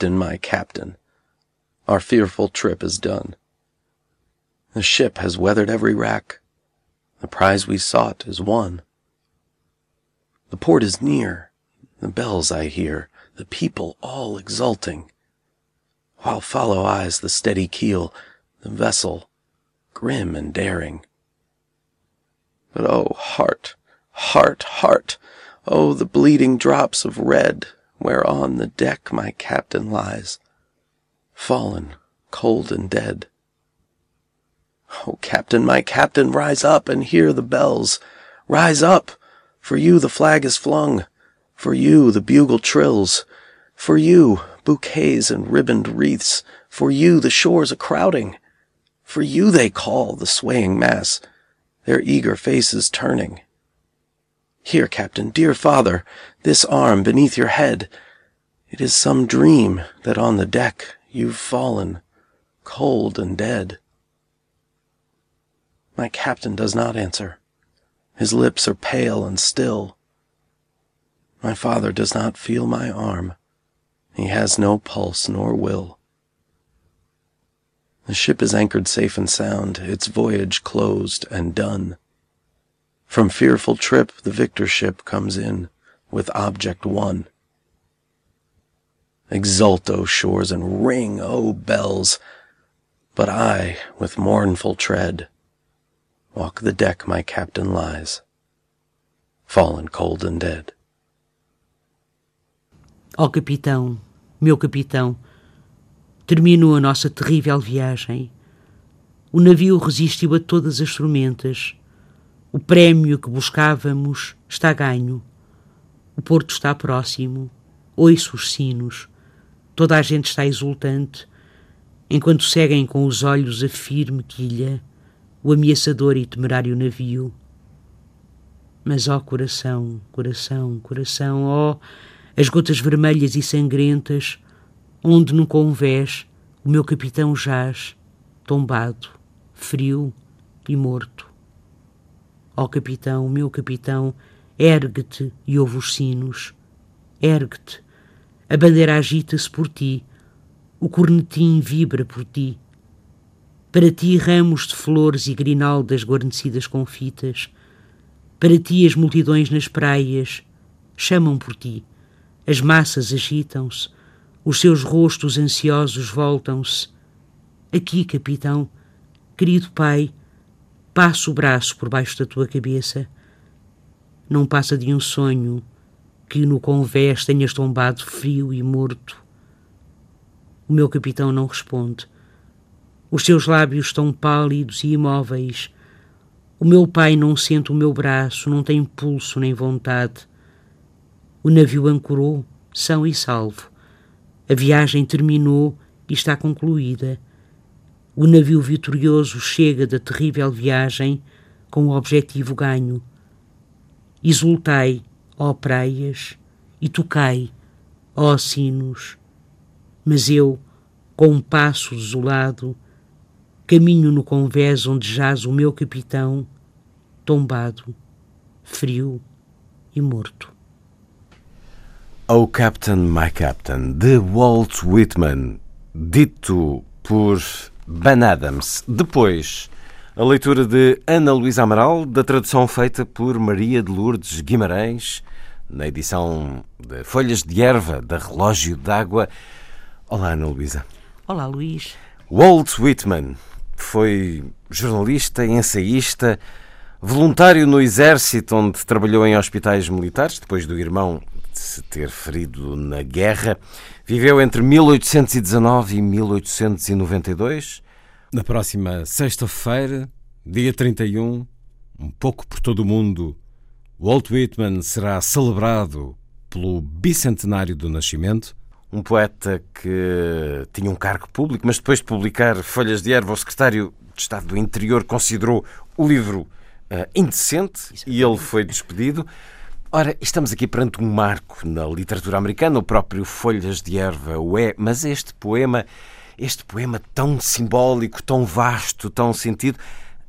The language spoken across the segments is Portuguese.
Captain, my Captain, our fearful trip is done. The ship has weathered every rack. The prize we sought is won. The port is near, the bells I hear, the people all exulting, while follow eyes the steady keel, the vessel grim and daring. But oh, heart, heart, heart, oh, the bleeding drops of red where on the deck my captain lies, fallen, cold and dead. Oh, captain, my captain, rise up and hear the bells. Rise up, for you the flag is flung, for you the bugle trills, for you bouquets and ribboned wreaths, for you the shores a crowding, for you they call the swaying mass, their eager faces turning. Here, Captain, dear father, this arm beneath your head. It is some dream that on the deck you've fallen, cold and dead. My captain does not answer. His lips are pale and still. My father does not feel my arm. He has no pulse nor will. The ship is anchored safe and sound, its voyage closed and done. From fearful trip the victor ship comes in with object won. Exult, O shores, and ring, O bells! But I, with mournful tread, walk the deck my captain lies, fallen cold and dead. Ó oh, capitão, meu capitão, terminou a nossa terrível viagem. O navio resistiu a todas as tormentas o prémio que buscávamos está ganho. O porto está próximo. Ouço os sinos. Toda a gente está exultante, enquanto seguem com os olhos a firme quilha o ameaçador e temerário navio. Mas, ó coração, coração, coração, ó as gotas vermelhas e sangrentas, onde no convés o meu capitão jaz, tombado, frio e morto. Ó oh, capitão, meu capitão, ergue-te e ouve os sinos. Ergue-te, a bandeira agita-se por ti, o cornetim vibra por ti. Para ti ramos de flores e grinaldas guarnecidas com fitas. Para ti as multidões nas praias chamam por ti. As massas agitam-se, os seus rostos ansiosos voltam-se. Aqui, capitão, querido pai, Passa o braço por baixo da tua cabeça. Não passa de um sonho que no convés tenhas tombado frio e morto. O meu capitão não responde. Os seus lábios estão pálidos e imóveis. O meu pai não sente o meu braço, não tem pulso nem vontade. O navio ancorou, são e salvo. A viagem terminou e está concluída. O navio vitorioso chega da terrível viagem com o objetivo ganho. Exultai, ó praias, e tocai, ó sinos. Mas eu, com um passo desolado, caminho no convés onde jaz o meu capitão, tombado, frio e morto. Oh Captain, My Captain, de Walt Whitman, dito por Ben Adams. Depois, a leitura de Ana Luísa Amaral, da tradução feita por Maria de Lourdes Guimarães, na edição de Folhas de Erva, da Relógio d'Água. Olá, Ana Luísa. Olá, Luís. Walt Whitman foi jornalista, ensaísta, voluntário no Exército, onde trabalhou em hospitais militares, depois do irmão se ter ferido na guerra. Viveu entre 1819 e 1892. Na próxima sexta-feira, dia 31, um pouco por todo o mundo, Walt Whitman será celebrado pelo bicentenário do nascimento. Um poeta que tinha um cargo público, mas depois de publicar Folhas de Erva, o secretário de Estado do Interior considerou o livro uh, indecente e ele foi despedido. Ora, estamos aqui perante um marco na literatura americana, o próprio Folhas de Erva o é, mas este poema, este poema tão simbólico, tão vasto, tão sentido,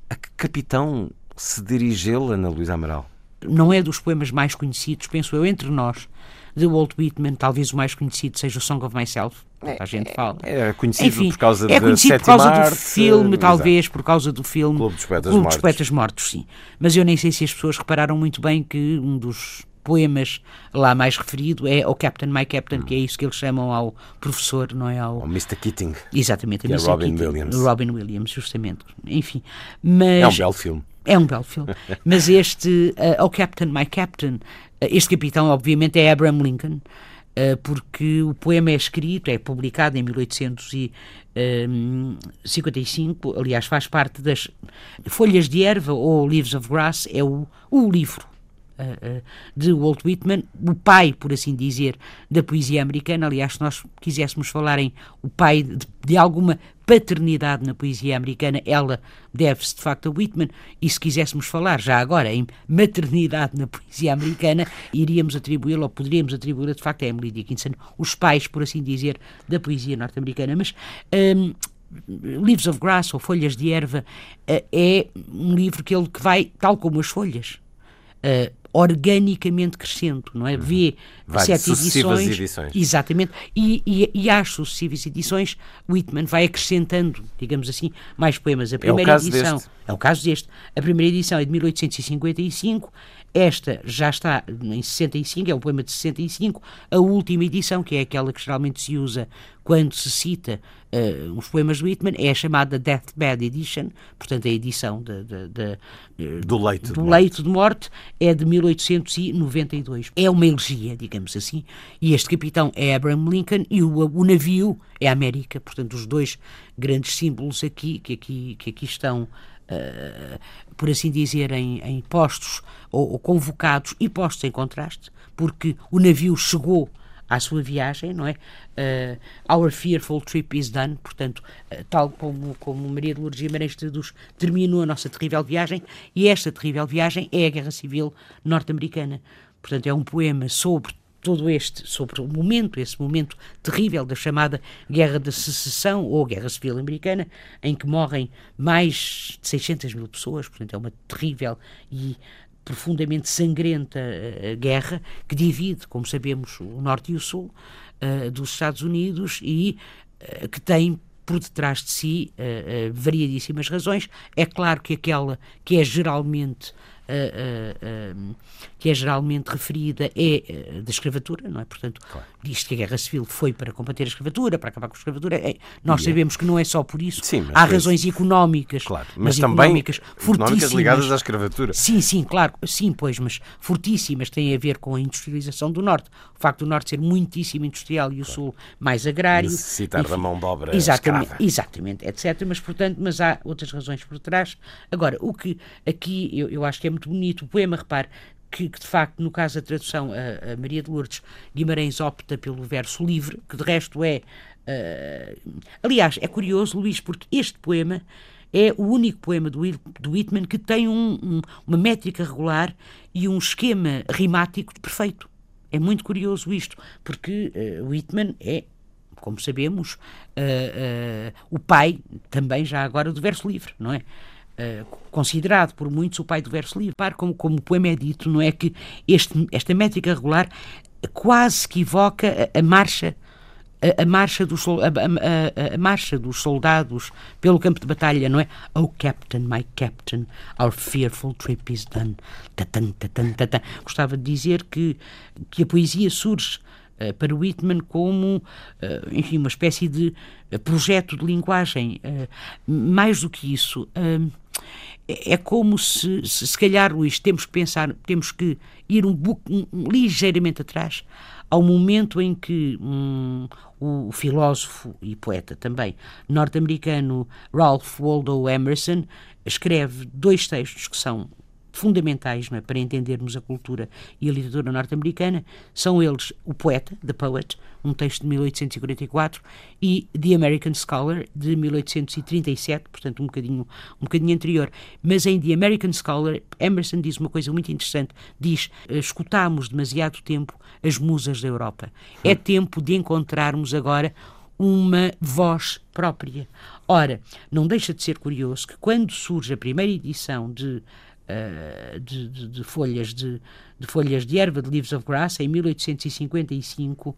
a que capitão se dirigeu Ana Luísa Amaral? Não é dos poemas mais conhecidos, penso eu, entre nós, de Walt Whitman, talvez o mais conhecido seja o Song of Myself, a gente fala. É conhecido Enfim, por causa é conhecido por causa arte, do filme, talvez por causa do filme Clube dos Poetas, Clube Mortos. dos Poetas Mortos, sim. Mas eu nem sei se as pessoas repararam muito bem que um dos poemas lá mais referido é o Captain My Captain, hum. que é isso que eles chamam ao professor, não é ao... O Mr. Keating. Exatamente, que é Robin Keating, Williams. Robin Williams, justamente. Enfim, mas... É um belo filme. É um belo filme. mas este, uh, o Captain My Captain, este capitão obviamente é Abraham Lincoln, uh, porque o poema é escrito, é publicado em 1855, aliás faz parte das Folhas de Erva ou Leaves of Grass, é o, o livro de Walt Whitman, o pai, por assim dizer, da poesia americana. Aliás, se nós quiséssemos falar em o pai de, de alguma paternidade na poesia americana, ela deve-se de facto a Whitman. E se quiséssemos falar já agora em maternidade na poesia americana, iríamos atribuí-la, ou poderíamos atribuí-la de facto a Emily Dickinson, os pais, por assim dizer, da poesia norte-americana. Mas. Um, Leaves of Grass ou Folhas de Erva uh, é um livro que ele que vai, tal como as folhas, uh, organicamente crescendo, não é? Vê vai sete edições, edições, Exatamente. E, e, e às sucessivas edições, Whitman vai acrescentando, digamos assim, mais poemas. A primeira é edição. Deste. É o caso deste. A primeira edição é de 1855 esta já está em 65, é um poema de 65. A última edição, que é aquela que geralmente se usa quando se cita uh, os poemas de Whitman, é a chamada Deathbed Edition, portanto, a edição de, de, de, do, leito, do de leito de morte é de 1892. É uma elegia, digamos assim, e este capitão é Abraham Lincoln e o, o navio é a América, portanto, os dois grandes símbolos aqui que aqui, que aqui estão por assim dizer, em, em postos ou, ou, convocados e postos em contraste, porque o navio chegou à sua viagem, não é? Uh, Our fearful trip is done, portanto, uh, tal como, como Maria de Lourdes Guimarães traduz, terminou a nossa terrível viagem, e esta terrível viagem é a Guerra Civil Norte-Americana. Portanto, é um poema sobre todo este, sobre o momento, esse momento terrível da chamada Guerra da Secessão ou Guerra Civil Americana, em que morrem mais de 600 mil pessoas, portanto é uma terrível e profundamente sangrenta uh, guerra que divide, como sabemos, o Norte e o Sul uh, dos Estados Unidos e uh, que tem por detrás de si variadíssimas razões. É claro que aquela que é geralmente uh, uh, que é geralmente referida é da escravatura, não é? Portanto, claro. diz que a guerra civil foi para combater a escravatura, para acabar com a escravatura. É, nós yeah. sabemos que não é só por isso. Sim, Há razões económicas, claro, mas, mas também económicas, económicas ligadas à escravatura. Sim, sim, claro, sim, pois, mas fortíssimas têm a ver com a industrialização do Norte. O facto do Norte ser muitíssimo industrial e o claro. Sul mais agrário. Necessitar da mão de obra exatamente, escrava. Exatamente, etc. Mas, portanto, mas há outras razões por trás. Agora, o que aqui eu, eu acho que é muito bonito, o poema, repare, que, que, de facto, no caso da tradução, a, a, Maria de Lourdes Guimarães opta pelo verso livre, que de resto é. Uh, aliás, é curioso, Luís, porque este poema é o único poema do, do Whitman que tem um, um, uma métrica regular e um esquema rimático perfeito. É muito curioso isto, porque uh, Whitman é como sabemos, uh, o pai também já agora do verso livre, não é? Uh, considerado por muitos o pai do verso livre. Para como, como o poema é dito, não é que este, esta métrica regular quase que evoca a, a marcha a, a, marcha dos, a, a, marcha dos soldados pelo campo de batalha, não é? Oh, Captain, my Captain, our fearful trip is done. Tatan, tatan, tatan. Gostava de dizer que, que a poesia surge uh, para Whitman como, uh, enfim, uma espécie de projeto de linguagem. mais do que isso é como se, se, se calhar, Luís, temos que pensar, temos que ir um, um, um ligeiramente atrás ao momento em que um, o filósofo e poeta também norte-americano Ralph Waldo Emerson escreve dois textos que são fundamentais é, para entendermos a cultura e a literatura norte-americana são eles o Poeta, The Poet, um texto de 1844, e The American Scholar, de 1837, portanto um bocadinho, um bocadinho anterior. Mas em The American Scholar, Emerson diz uma coisa muito interessante, diz, escutámos demasiado tempo as musas da Europa. É tempo de encontrarmos agora uma voz própria. Ora, não deixa de ser curioso que quando surge a primeira edição de eh, de, de, de, folhas de, de, folhas de erva de Leaves of Grass em 1855 uh,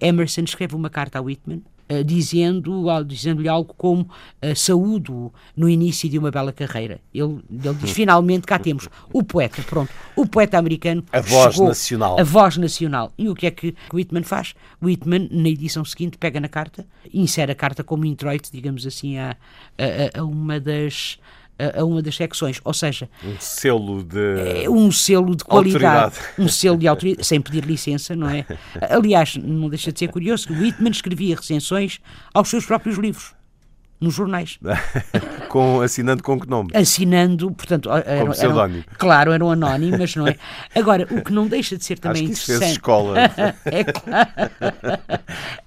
Emerson escreve uma carta a Whitman uh, dizendo dizendo-lhe algo como uh, saúdo no início de uma bela carreira. Ele, ele diz finalmente cá temos. O poeta pronto o poeta americano a voz chegou, nacional. A voz nacional. E o que é que Whitman faz? Whitman na edição seguinte pega na carta insere a carta como introito digamos assim a, a, a uma das a, a, uma das secções, ou seja, um selo de é, um selo de qualidade, autoridade. um selo de autoridade, sem pedir licença, não é? Aliás, não deixa de ser curioso que Whitman escrevia recensões aos seus próprios livros nos jornais. com, assinando com que nome? Assinando, portanto, eram, pseudónimo. Claro, eram anónimas, não é? Agora, o que não deixa de ser também acho que interessante. Fez escola. é claro.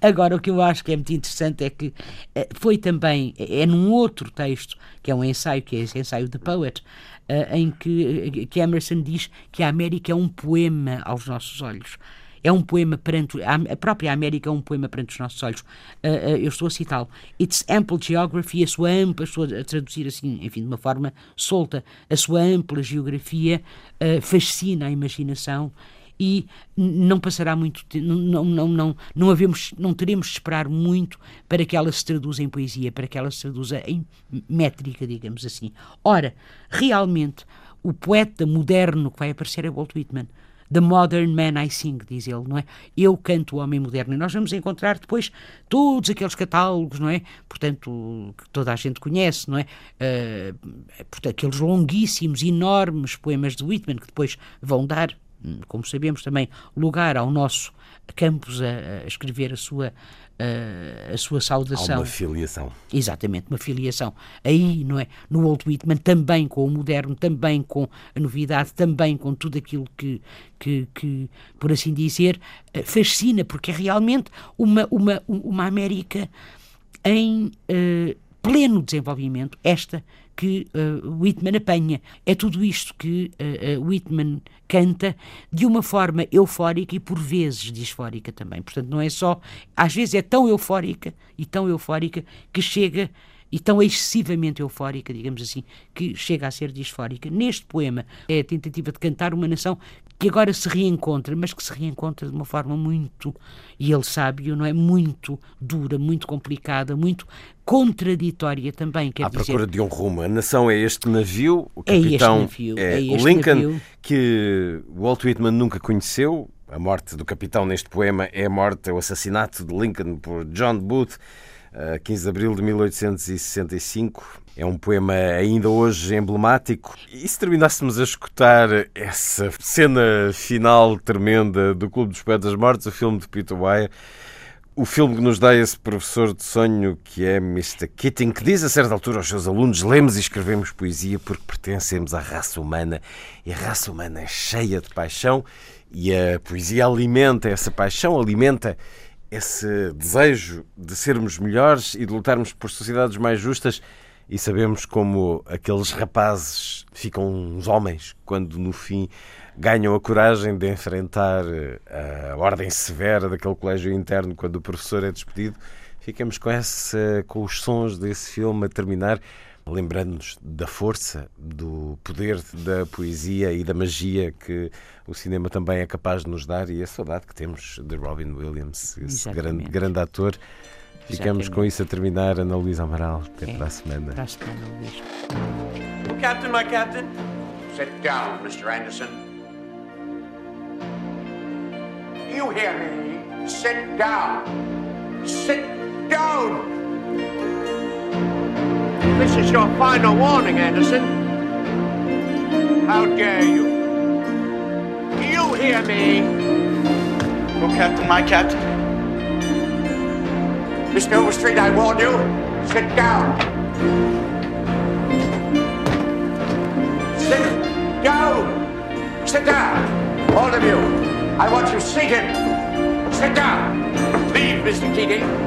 Agora, o que eu acho que é muito interessante é que eh, foi também, é num outro texto, que é um ensaio, que é esse ensaio de Poet, eh, em que, que Emerson diz que a América é um poema aos nossos olhos é um poema perante a própria América é um poema perante os nossos olhos. Uh, uh, eu estou a citá-lo. Its ample geography, a sua ampla, estou a traduzir assim, enfim, de uma forma solta, a sua ampla geografia uh, fascina a imaginação e não passará muito não não não não havemos não teremos de esperar muito para que ela se traduza em poesia para que ela se traduza em métrica digamos assim ora realmente o poeta moderno que vai aparecer é Walt Whitman The Modern Man I Sing, diz ele, não é? Eu canto o homem moderno. E nós vamos encontrar depois todos aqueles catálogos, não é? Portanto, que toda a gente conhece, não é? Uh, portanto, aqueles longuíssimos, enormes poemas de Whitman que depois vão dar, como sabemos também, lugar ao nosso Campos a, a escrever a sua a, a sua saudação. Há uma filiação. Exatamente, uma filiação. Aí, não é? No Old Whitman, também com o moderno, também com a novidade, também com tudo aquilo que, que, que por assim dizer, eh, fascina, porque é realmente uma, uma, uma América em uh, pleno desenvolvimento, esta que uh, Whitman apanha. É tudo isto que uh, uh, Whitman canta de uma forma eufórica e por vezes disfórica também. Portanto, não é só. Às vezes é tão eufórica e tão eufórica que chega e tão excessivamente eufórica, digamos assim, que chega a ser disfórica. Neste poema é a tentativa de cantar uma nação que agora se reencontra, mas que se reencontra de uma forma muito, e ele sabe, não é? Muito dura, muito complicada, muito contraditória também. Quer à dizer, procura de um rumo. A nação é este navio, o capitão é, navio, é, é Lincoln, navio. que Walt Whitman nunca conheceu. A morte do capitão neste poema é a morte, é o assassinato de Lincoln por John Booth, 15 de abril de 1865. É um poema ainda hoje emblemático. E se terminássemos a escutar essa cena final tremenda do Clube dos Poetas Mortos, o filme de Peter Weir, o filme que nos dá esse professor de sonho que é Mr. Keating, que diz a certa altura aos seus alunos: lemos e escrevemos poesia porque pertencemos à raça humana e a raça humana é cheia de paixão e a poesia alimenta essa paixão, alimenta esse desejo de sermos melhores e de lutarmos por sociedades mais justas e sabemos como aqueles rapazes ficam uns homens quando no fim ganham a coragem de enfrentar eh, a ordem severa daquele colégio interno quando o professor é despedido. Ficamos com, essa, com os sons desse filme a terminar, lembrando-nos da força, do poder da poesia e da magia que o cinema também é capaz de nos dar e a saudade que temos de Robin Williams, esse grande, grande ator. Ficamos com isso a terminar. Ana Luísa Amaral, até É, para a semana. Para a semana, Luís. Captain, my captain. Sit down, Mr. Anderson. You hear me? Sit down. Sit down. This is your final warning, Anderson. How dare you? Do you hear me? Oh, Captain, my Captain. Mr. Overstreet, I warn you. Sit down. Sit down. Sit down. All of you. I want you seated. Sit down. Leave, Mr. Keating.